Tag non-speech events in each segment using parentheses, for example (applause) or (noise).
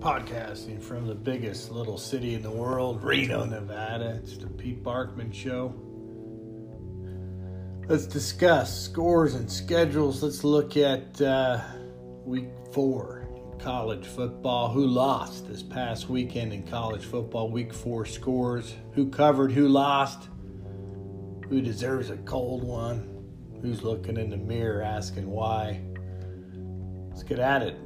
Podcasting from the biggest little city in the world, Reno, Nevada. It's the Pete Barkman Show. Let's discuss scores and schedules. Let's look at uh, week four in college football. Who lost this past weekend in college football? Week four scores. Who covered? Who lost? Who deserves a cold one? Who's looking in the mirror asking why? Let's get at it.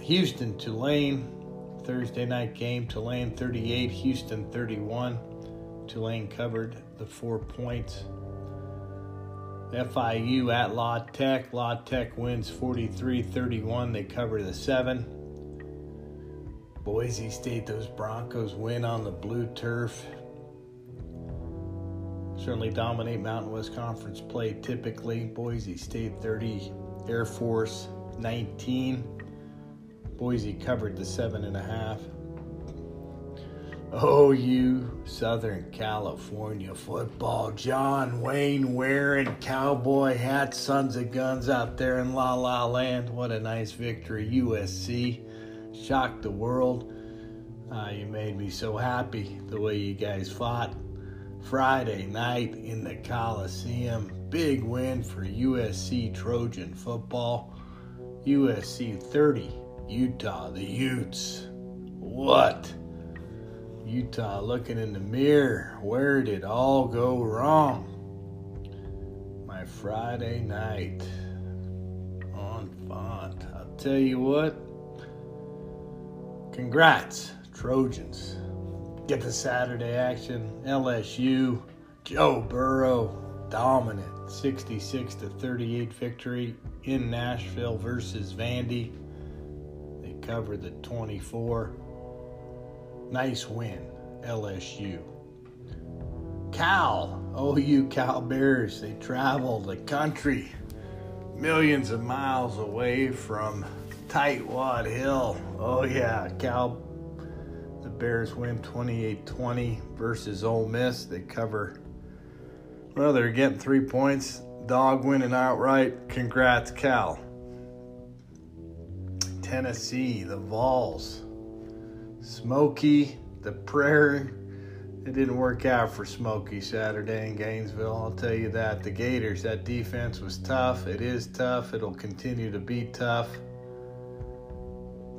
Houston, Tulane, Thursday night game. Tulane 38, Houston 31. Tulane covered the four points. FIU at La Tech. La Tech wins 43 31. They cover the seven. Boise State, those Broncos win on the blue turf. Certainly dominate Mountain West Conference play typically. Boise State 30, Air Force 19. Boise covered the seven and a half. Oh, you Southern California football. John Wayne wearing cowboy hats, sons of guns out there in La La Land. What a nice victory. USC shocked the world. Uh, you made me so happy the way you guys fought. Friday night in the Coliseum. Big win for USC Trojan football. USC 30, Utah, the Utes. What? Utah looking in the mirror. Where did it all go wrong? My Friday night on font. I'll tell you what. Congrats, Trojans. Get the Saturday action. LSU, Joe Burrow, dominant 66 to 38 victory in Nashville versus Vandy. They cover the 24. Nice win, LSU. Cal, oh you Cal Bears, they travel the country millions of miles away from Tightwad Hill. Oh yeah, Cal the Bears win 28-20 versus Ole Miss. They cover well, they're getting 3 points. Dog winning outright. Congrats, Cal. Tennessee, the Vols. Smoky, the Prairie. It didn't work out for Smoky Saturday in Gainesville, I'll tell you that. The Gators, that defense was tough. It is tough. It'll continue to be tough.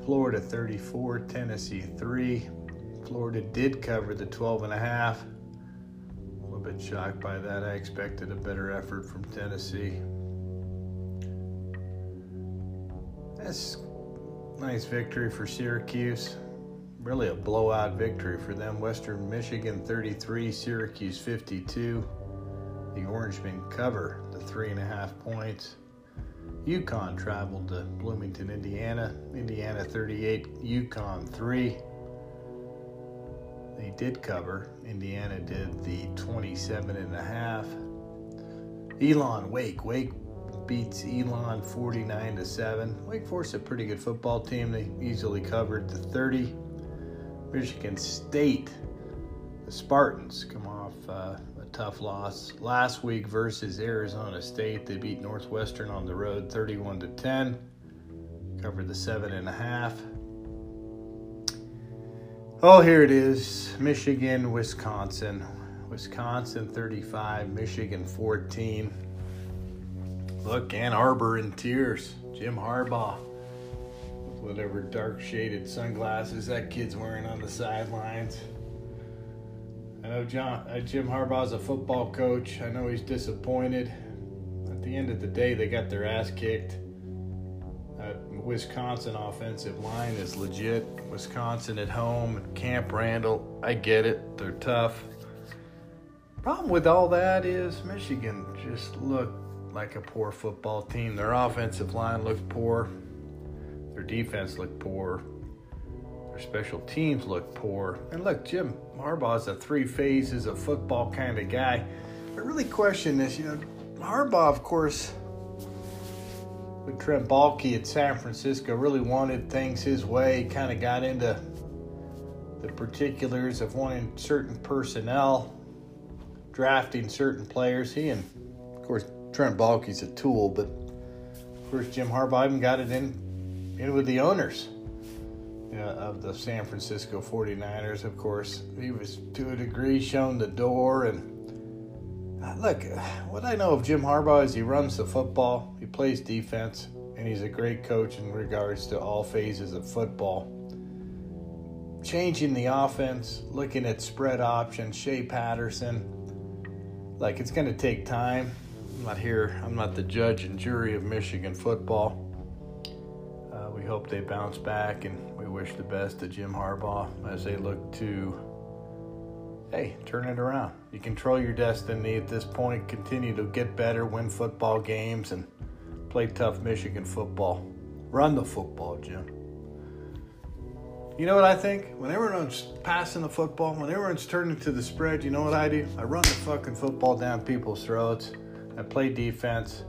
Florida 34, Tennessee 3. Florida did cover the 12 and a half. A little bit shocked by that. I expected a better effort from Tennessee. That's nice victory for Syracuse. Really a blowout victory for them. Western Michigan 33, Syracuse 52. The Orangemen cover the three and a half points. UConn traveled to Bloomington, Indiana. Indiana 38, UConn 3. They did cover. Indiana did the 27 and a half. Elon Wake. Wake beats Elon 49 to 7. Wake Forest a pretty good football team. They easily covered the 30. Michigan State. The Spartans come off uh, a tough loss last week versus Arizona State. They beat Northwestern on the road 31 to 10. Covered the seven and a half. Oh, here it is Michigan, Wisconsin. Wisconsin 35, Michigan 14. Look, Ann Arbor in tears. Jim Harbaugh whatever dark shaded sunglasses that kid's wearing on the sidelines. I know John, uh, Jim Harbaugh's a football coach. I know he's disappointed. At the end of the day, they got their ass kicked. Uh, Wisconsin offensive line is legit. Wisconsin at home, Camp Randall. I get it. They're tough. Problem with all that is Michigan just looked like a poor football team. Their offensive line looked poor. Their defense looked poor. Their special teams looked poor. And look, Jim Harbaugh's a three phases of football kind of guy. I really question this. You know, Harbaugh, of course, with Trent Baalke at San Francisco, really wanted things his way. Kind of got into the particulars of wanting certain personnel, drafting certain players. He and, of course, Trent Baalke's a tool, but of course Jim Harbaugh even got it in in with the owners. uh, of the San Francisco 49ers, of course. He was to a degree shown the door. And uh, look, what I know of Jim Harbaugh is he runs the football, he plays defense, and he's a great coach in regards to all phases of football. Changing the offense, looking at spread options, Shea Patterson, like it's going to take time. I'm not here, I'm not the judge and jury of Michigan football. Uh, we hope they bounce back and we wish the best to Jim Harbaugh as they look to, hey, turn it around. You control your destiny at this point, continue to get better, win football games, and play tough Michigan football. Run the football, Jim. You know what I think? When everyone's passing the football, when everyone's turning to the spread, you know what I do? I run the fucking football down people's throats. I play defense,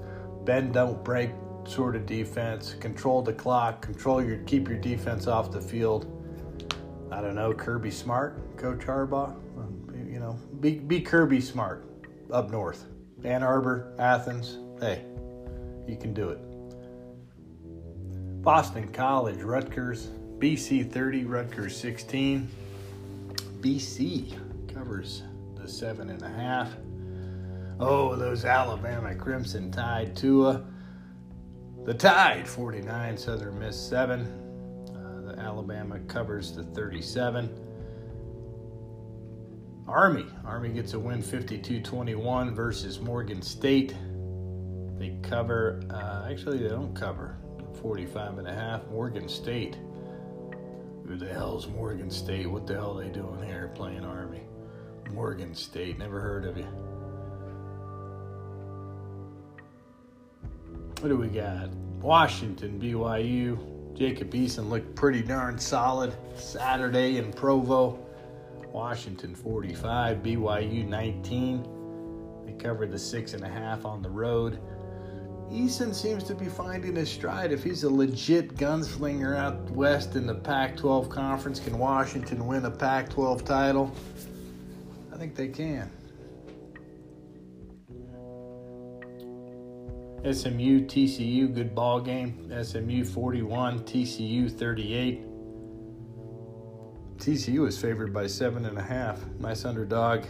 bend don't break sort of defense, control the clock, control your keep your defense off the field. I don't know, Kirby Smart, Coach Harbaugh. Um, you know, be be Kirby Smart up north. Ann Arbor, Athens. Hey, you can do it. Boston College, Rutgers, BC 30, Rutgers 16. BC covers the seven and a half. Oh, those Alabama Crimson Tide, Tua. The Tide 49, Southern Miss 7. Uh, the Alabama covers the 37. Army. Army gets a win 52 21 versus Morgan State. They cover, uh, actually, they don't cover 45 and a half. Morgan State. Who the hell's Morgan State? What the hell are they doing here playing Army? Morgan State. Never heard of you. What do we got? Washington, BYU. Jacob Eason looked pretty darn solid Saturday in Provo. Washington 45, BYU 19. They covered the six and a half on the road. Eason seems to be finding his stride. If he's a legit gunslinger out west in the Pac 12 conference, can Washington win a Pac 12 title? I think they can. SMU TCU good ball game. SMU 41, TCU 38. TCU is favored by seven and a half. Nice underdog.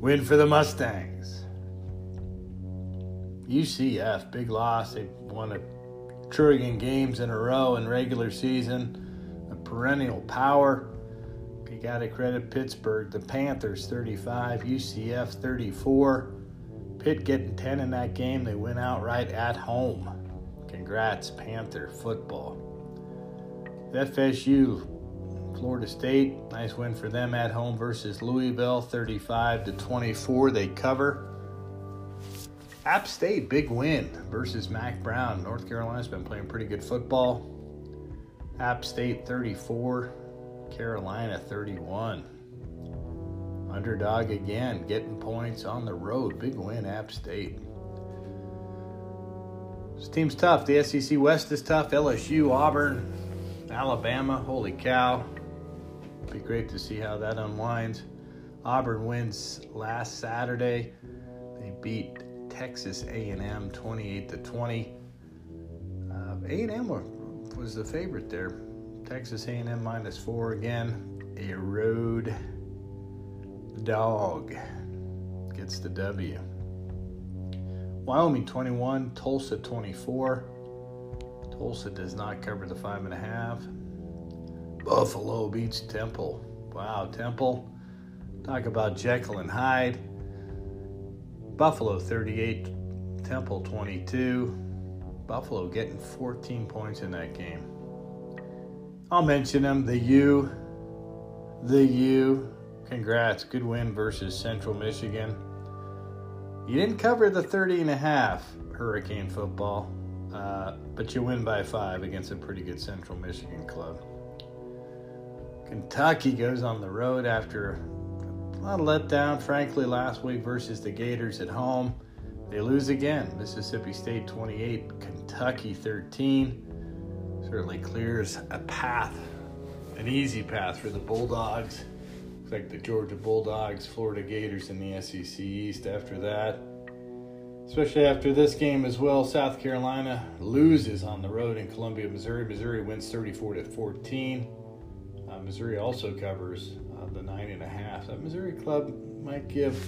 Win for the Mustangs. UCF, big loss. They won a trillion games in a row in regular season. A perennial power. You got to credit Pittsburgh. The Panthers 35, UCF 34. Pitt getting 10 in that game. They win outright at home. Congrats, Panther football. FSU, Florida State, nice win for them at home versus Louisville, 35 to 24. They cover. App State, big win versus Mack Brown. North Carolina's been playing pretty good football. App State 34, Carolina 31. Underdog again, getting points on the road. Big win, App State. This team's tough. The SEC West is tough. LSU, Auburn, Alabama. Holy cow. Be great to see how that unwinds. Auburn wins last Saturday. They beat Texas A&M 28 to 20. Uh, A&M was the favorite there. Texas A&M minus four again. A road dog gets the W. Wyoming 21, Tulsa 24. Tulsa does not cover the five and a half. Buffalo beats Temple. Wow, Temple. Talk about Jekyll and Hyde. Buffalo 38, Temple 22. Buffalo getting 14 points in that game. I'll mention them. The U. The U. Congrats. Good win versus Central Michigan. You didn't cover the 30 and a half Hurricane football, uh, but you win by five against a pretty good Central Michigan club. Kentucky goes on the road after a lot of letdown, frankly, last week versus the Gators at home. They lose again. Mississippi State 28, Kentucky 13. Certainly clears a path, an easy path for the Bulldogs. Looks like the Georgia Bulldogs, Florida Gators in the SEC East after that. Especially after this game as well, South Carolina loses on the road in Columbia, Missouri. Missouri wins 34 to 14. Uh, Missouri also covers uh, the nine and a half. That Missouri club might give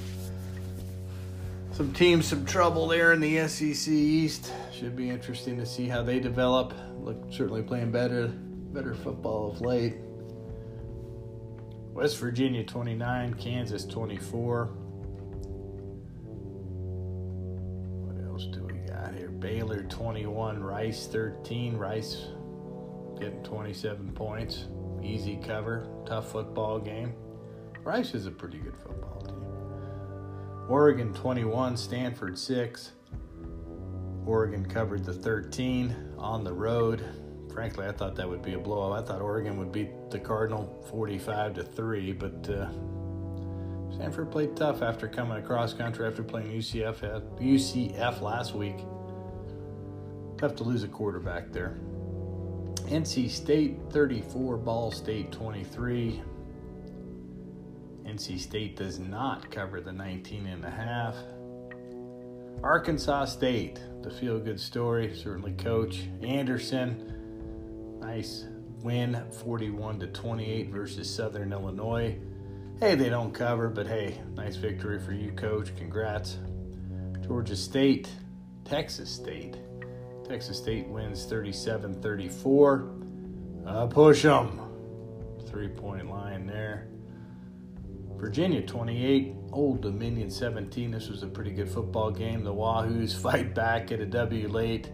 some teams some trouble there in the SEC East. Should be interesting to see how they develop. Look, certainly playing better, better football of late. West Virginia 29, Kansas 24. What else do we got here? Baylor 21, Rice 13. Rice getting 27 points. Easy cover, tough football game. Rice is a pretty good football team. Oregon 21, Stanford 6. Oregon covered the 13 on the road. Frankly, I thought that would be a blowout. I thought Oregon would beat the Cardinal 45 to 3, but uh, Stanford played tough after coming across country after playing UCF UCF last week. Tough to lose a quarterback there. NC State 34, Ball State 23. NC State does not cover the 19 and a half. Arkansas State, the feel good story, certainly coach Anderson. Nice win 41 to 28 versus Southern Illinois. Hey, they don't cover, but hey, nice victory for you coach. Congrats. Georgia State, Texas State. Texas State wins 37-34. Uh, push them. Three-point line there. Virginia 28, Old Dominion 17. This was a pretty good football game. The Wahoos (laughs) fight back at a W late.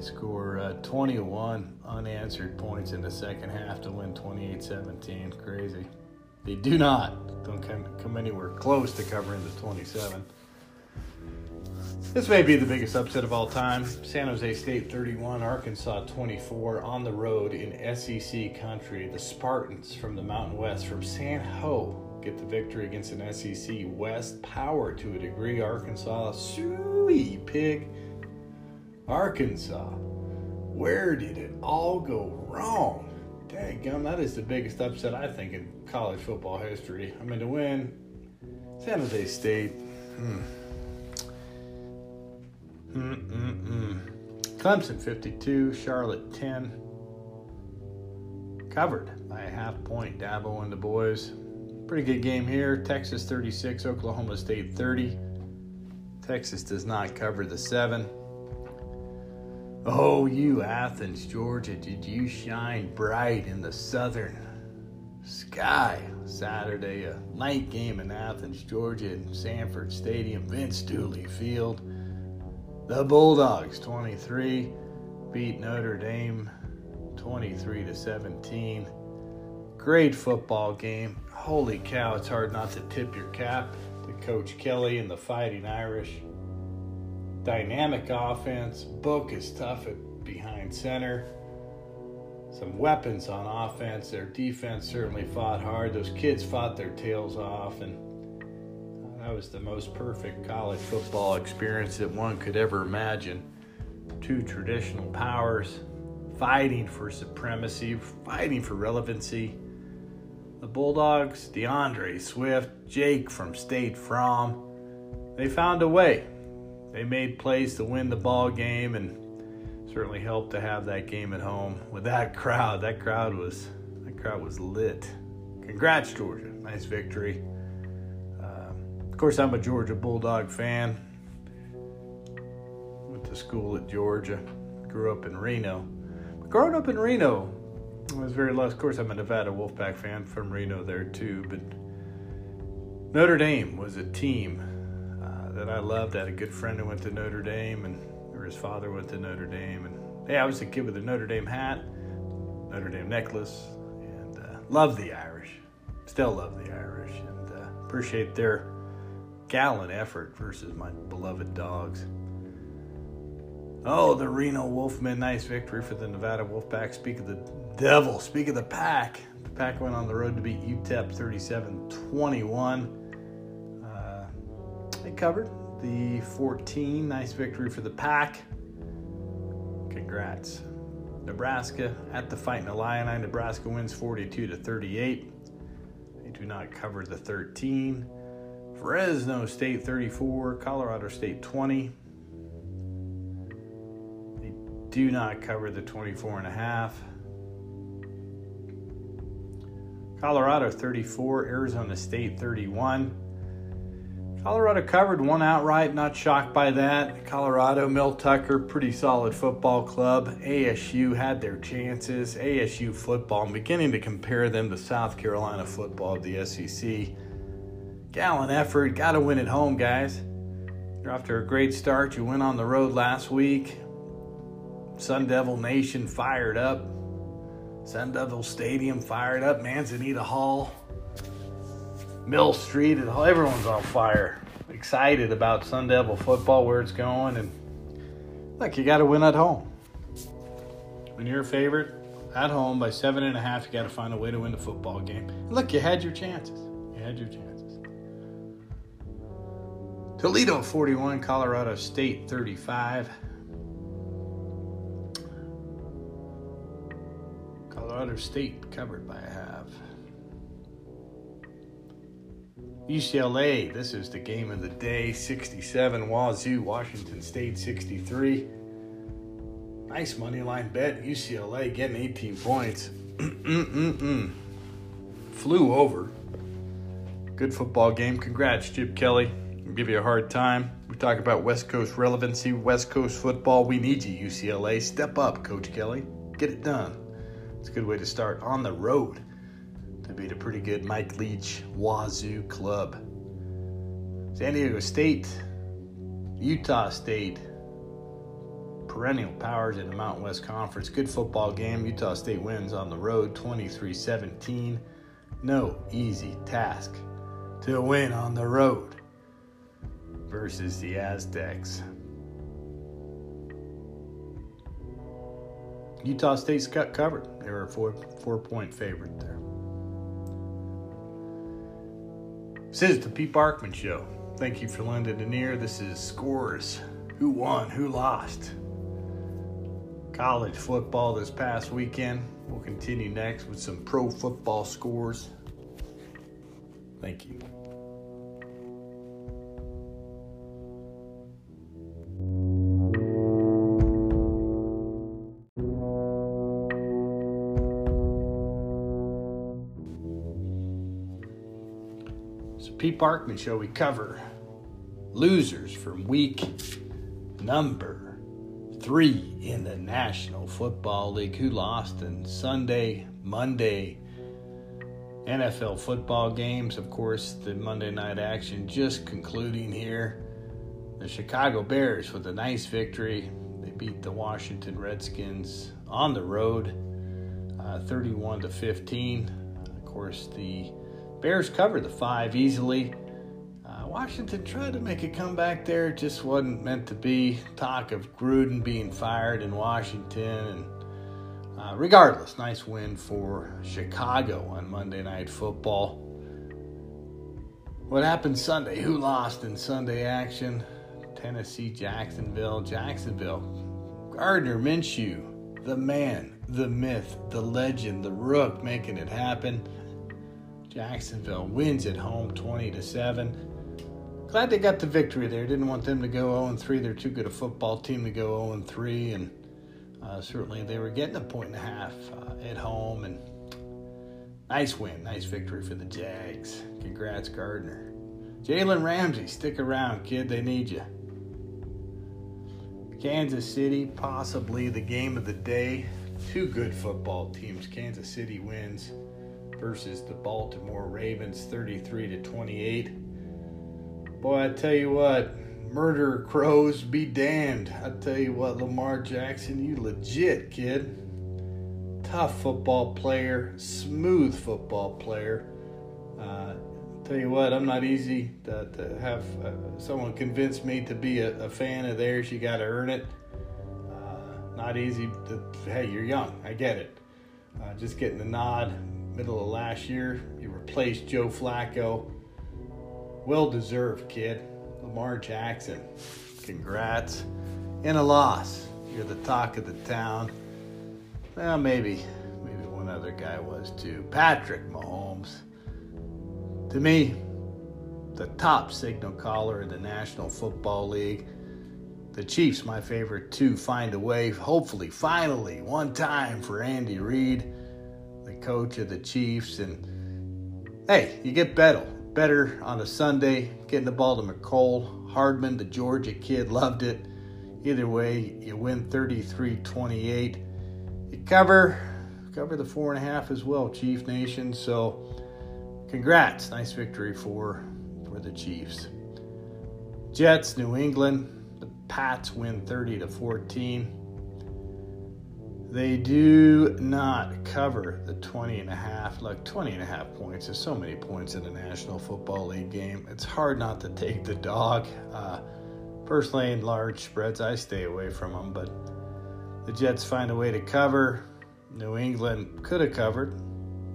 They score uh, 21 unanswered points in the second half to win 28 17. Crazy. They do not don't come, come anywhere close to covering the 27. This may be the biggest upset of all time. San Jose State 31, Arkansas 24 on the road in SEC country. The Spartans from the Mountain West from San Jo get the victory against an SEC West power to a degree. Arkansas, sweet pig. Arkansas, where did it all go wrong? Dang, that is the biggest upset I think in college football history. I mean, to win San Jose State. Hmm. Mm-mm-mm. Clemson 52, Charlotte 10. Covered by a half point. Dabo and the boys. Pretty good game here. Texas 36, Oklahoma State 30. Texas does not cover the seven. Oh, you Athens, Georgia, did you shine bright in the southern sky Saturday? A night game in Athens, Georgia, in Sanford Stadium, Vince Dooley Field. The Bulldogs 23 beat Notre Dame 23 to 17. Great football game. Holy cow, it's hard not to tip your cap to Coach Kelly and the Fighting Irish. Dynamic offense. Book is tough at behind center. Some weapons on offense. Their defense certainly fought hard. Those kids fought their tails off and that was the most perfect college football experience that one could ever imagine. Two traditional powers fighting for supremacy, fighting for relevancy. The Bulldogs, DeAndre Swift, Jake from State From, they found a way. They made plays to win the ball game and certainly helped to have that game at home with that crowd. That crowd was that crowd was lit. Congrats, Georgia. Nice victory Uh, of course, I'm a Georgia Bulldog fan. Went to school at Georgia. Grew up in Reno. But growing up in Reno, I was very lost. Of course, I'm a Nevada Wolfpack fan from Reno there too. But Notre Dame was a team that I loved. I had a good friend who went to Notre Dame, and or his father went to Notre Dame. And hey, I was a kid with a Notre Dame hat, Notre Dame necklace, and uh, love the Irish. Still love the Irish, and uh, appreciate their gallant effort versus my beloved dogs. Oh, the Reno Wolfmen, nice victory for the Nevada Wolfpack. Speak of the devil, speak of the pack. The pack went on the road to beat UTEP 37 21. They covered the 14. Nice victory for the pack. Congrats. Nebraska at the fight Fighting Illini. Nebraska wins 42 to 38. They do not cover the 13. Fresno State 34, Colorado State 20. They do not cover the 24 and a half. Colorado 34, Arizona State 31. Colorado covered one outright, not shocked by that. Colorado, Mel Tucker, pretty solid football club. ASU had their chances. ASU football, I'm beginning to compare them to South Carolina football of the SEC. Gallant effort, got to win at home, guys. You're off to a great start. You went on the road last week. Sun Devil Nation fired up. Sun Devil Stadium fired up. Manzanita Hall Mill Street and everyone's on fire. Excited about Sun Devil football, where it's going, and look, you got to win at home. When you're a favorite at home by seven and a half, you got to find a way to win the football game. look, you had your chances. You had your chances. Toledo 41, Colorado State 35. Colorado State covered by a half. UCLA, this is the game of the day 67, Wazoo, Washington State 63. Nice money line bet. UCLA getting 18 points. (clears throat) Flew over. Good football game. Congrats, Chip Kelly. I'll give you a hard time. We talk about West Coast relevancy, West Coast football. We need you, UCLA. Step up, Coach Kelly. Get it done. It's a good way to start on the road to beat a pretty good Mike Leach Wazoo club. San Diego State, Utah State, perennial powers in the Mountain West Conference. Good football game. Utah State wins on the road 23 17. No easy task to win on the road versus the Aztecs. Utah State's got covered. They were a four, four point favorite there. This is the Pete Barkman Show. Thank you for lending an ear. This is Scores. Who won? Who lost? College football this past weekend. We'll continue next with some pro football scores. Thank you. Pete Barkman Show, we cover losers from week number three in the National Football League who lost in Sunday, Monday NFL football games. Of course, the Monday night action just concluding here. The Chicago Bears with a nice victory. They beat the Washington Redskins on the road, uh, 31 to 15. Of course, the Bears covered the five easily. Uh, Washington tried to make a comeback there. It just wasn't meant to be. Talk of Gruden being fired in Washington. And uh, regardless, nice win for Chicago on Monday Night Football. What happened Sunday? Who lost in Sunday action? Tennessee, Jacksonville. Jacksonville. Gardner Minshew, the man, the myth, the legend, the rook, making it happen. Jacksonville wins at home 20 to 7. Glad they got the victory there. Didn't want them to go 0 3. They're too good a football team to go 0 3. And uh, certainly they were getting a point and a half uh, at home. And nice win. Nice victory for the Jags. Congrats, Gardner. Jalen Ramsey, stick around, kid. They need you. Kansas City, possibly the game of the day. Two good football teams. Kansas City wins versus the Baltimore Ravens 33 to 28. Boy, I tell you what, murder crows be damned. I tell you what, Lamar Jackson, you legit kid. Tough football player, smooth football player. Uh, tell you what, I'm not easy to, to have uh, someone convince me to be a, a fan of theirs. You got to earn it. Uh, not easy to, hey, you're young. I get it. Uh, just getting the nod middle of last year. You replaced Joe Flacco. Well deserved, kid. Lamar Jackson. Congrats. In a loss. You're the talk of the town. Well, maybe, maybe one other guy was too. Patrick Mahomes. To me, the top signal caller in the National Football League. The Chiefs, my favorite, to find a way, hopefully, finally, one time for Andy Reid, coach of the Chiefs. And hey, you get better, better on a Sunday, getting the ball to Mecole. Hardman, the Georgia kid, loved it. Either way, you win 33 28. You cover, cover the four and a half as well, Chief Nation. So, congrats. Nice victory for, for the Chiefs. Jets, New England. The Pats win 30 to 14. They do not cover the 20 and a half. Look, 20 and a half points. There's so many points in a National Football League game. It's hard not to take the dog. Uh, personally, in large spreads, I stay away from them, but the Jets find a way to cover. New England could have covered.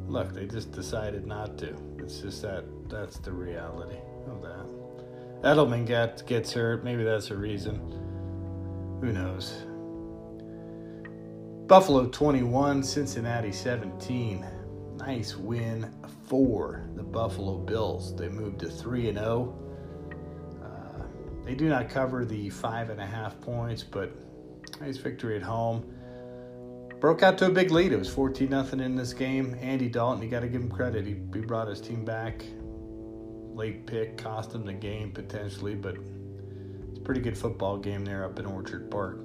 Look, they just decided not to. It's just that that's the reality of that. Edelman gets hurt. Maybe that's a reason. Who knows? Buffalo 21, Cincinnati 17. Nice win for the Buffalo Bills. They moved to 3 and 0. Uh, they do not cover the five and a half points, but nice victory at home. Broke out to a big lead. It was 14 nothing in this game. Andy Dalton, you got to give him credit. He, he brought his team back late pick cost him the game potentially, but it's a pretty good football game there up in Orchard Park.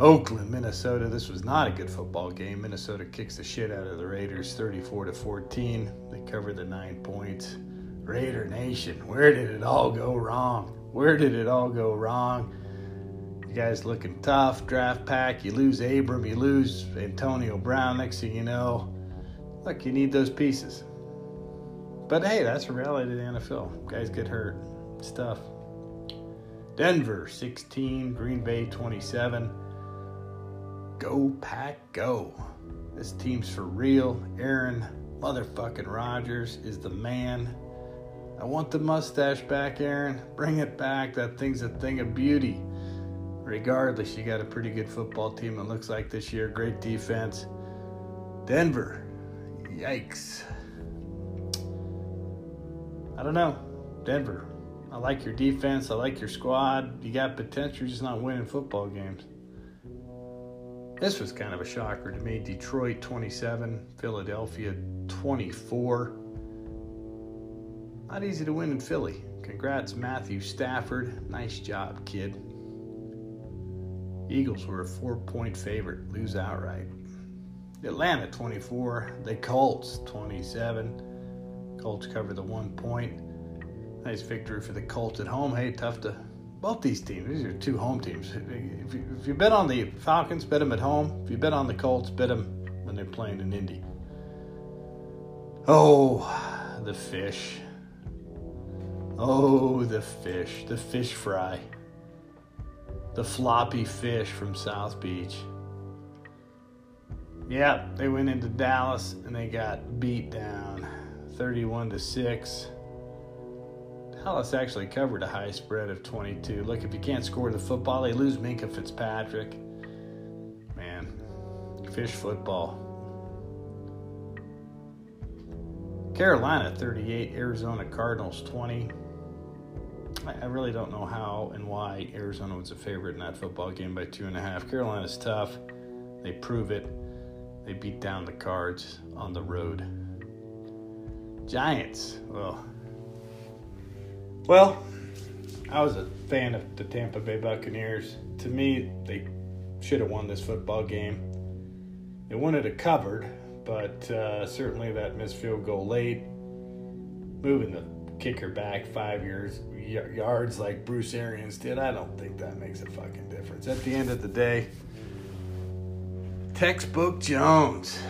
Oakland, Minnesota. This was not a good football game. Minnesota kicks the shit out of the Raiders 34 to 14. They cover the 9 points. Raider Nation, where did it all go wrong? Where did it all go wrong? You guys looking tough. Draft pack. You lose Abram. You lose Antonio Brown. Next thing you know, look, you need those pieces. But hey, that's reality of the NFL. Guys get hurt. Stuff. Denver 16, Green Bay 27. Go pack go. This team's for real. Aaron motherfucking Rodgers is the man. I want the mustache back, Aaron. Bring it back. That thing's a thing of beauty. Regardless, you got a pretty good football team, it looks like this year. Great defense. Denver. Yikes. I don't know. Denver. I like your defense. I like your squad. You got potential. You're just not winning football games. This was kind of a shocker to me. Detroit 27, Philadelphia 24. Not easy to win in Philly. Congrats, Matthew Stafford. Nice job, kid. Eagles were a four point favorite, lose outright. Atlanta 24, the Colts 27. Colts cover the one point. Nice victory for the Colts at home. Hey, tough to both these teams. These are two home teams. If you, if you bet on the Falcons, bet them at home. If you bet on the Colts, bet them when they're playing in Indy. Oh, the fish. Oh, the fish. The fish fry. The floppy fish from South Beach. Yeah, they went into Dallas and they got beat down. 31 to 6. Dallas actually covered a high spread of 22. Look, if you can't score the football, they lose Minkah Fitzpatrick. Man, fish football. Carolina 38, Arizona Cardinals 20. I really don't know how and why Arizona was a favorite in that football game by two and a half. Carolina's tough. They prove it. They beat down the cards on the road. Giants. Well, well, I was a fan of the Tampa Bay Buccaneers. To me, they should have won this football game. They wanted it covered, but uh, certainly that missed field goal late, moving the kicker back five years yards like Bruce Arians did. I don't think that makes a fucking difference. At the end of the day, textbook Jones.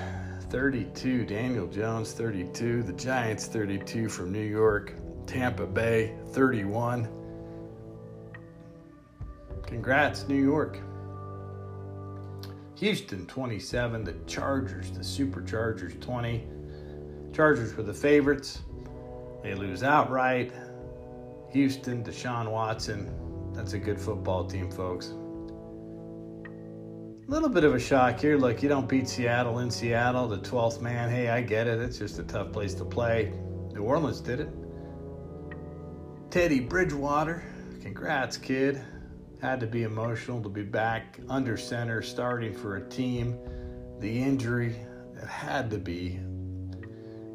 32. Daniel Jones, 32. The Giants, 32 from New York. Tampa Bay, 31. Congrats, New York. Houston, 27. The Chargers, the Superchargers, 20. Chargers were the favorites. They lose outright. Houston, Deshaun Watson. That's a good football team, folks A little bit of a shock here. Look, you don't beat Seattle in Seattle, the 12th man. Hey, I get it. It's just a tough place to play. New Orleans did it. Teddy Bridgewater, congrats, kid. Had to be emotional to be back under center, starting for a team. The injury, it had to be,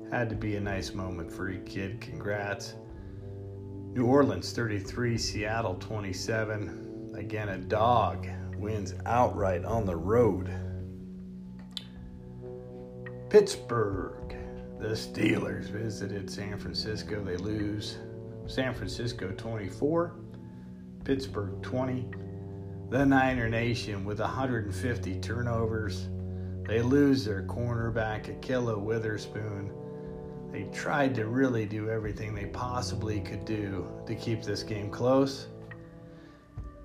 had to be a nice moment for you, kid. Congrats. New Orleans 33, Seattle 27. Again, a dog wins outright on the road. Pittsburgh, the Steelers visited San Francisco. They lose San Francisco 24, Pittsburgh 20. The Niner Nation with 150 turnovers. They lose their cornerback, Ahkello Witherspoon. They tried to really do everything they possibly could do to keep this game close.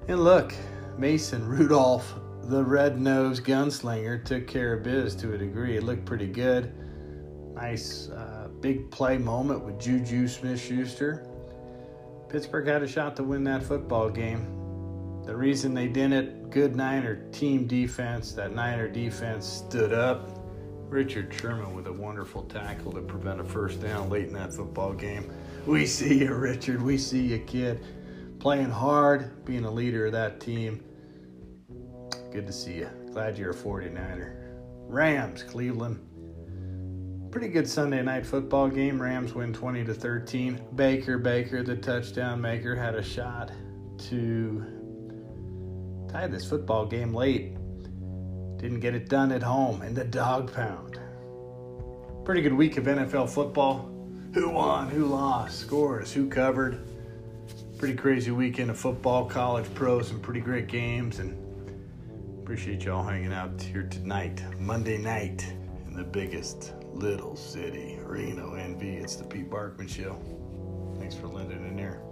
And look, Mason Rudolph, the red nosed gunslinger, took care of biz to a degree. It looked pretty good. Nice uh, big play moment with Juju Smith Schuster. Pittsburgh had a shot to win that football game. The reason they didn't, good Niner team defense. That Niner defense stood up. Richard Sherman with a wonderful tackle to prevent a first down late in that football game. We see you, Richard. We see you, kid. Playing hard, being a leader of that team. Good to see you. Glad you're a 49er. Rams, Cleveland. Pretty good Sunday night football game. Rams win 20 to 13. Baker, Baker, the touchdown maker, had a shot to tie this football game late. Didn't get it done at home in the dog pound. Pretty good week of NFL football. Who won? Who lost? Scores? Who covered? Pretty crazy weekend of football, college pros, some pretty great games, and appreciate y'all hanging out here tonight, Monday night, in the biggest little city, Reno, NV. It's the Pete Barkman Show. Thanks for lending in there.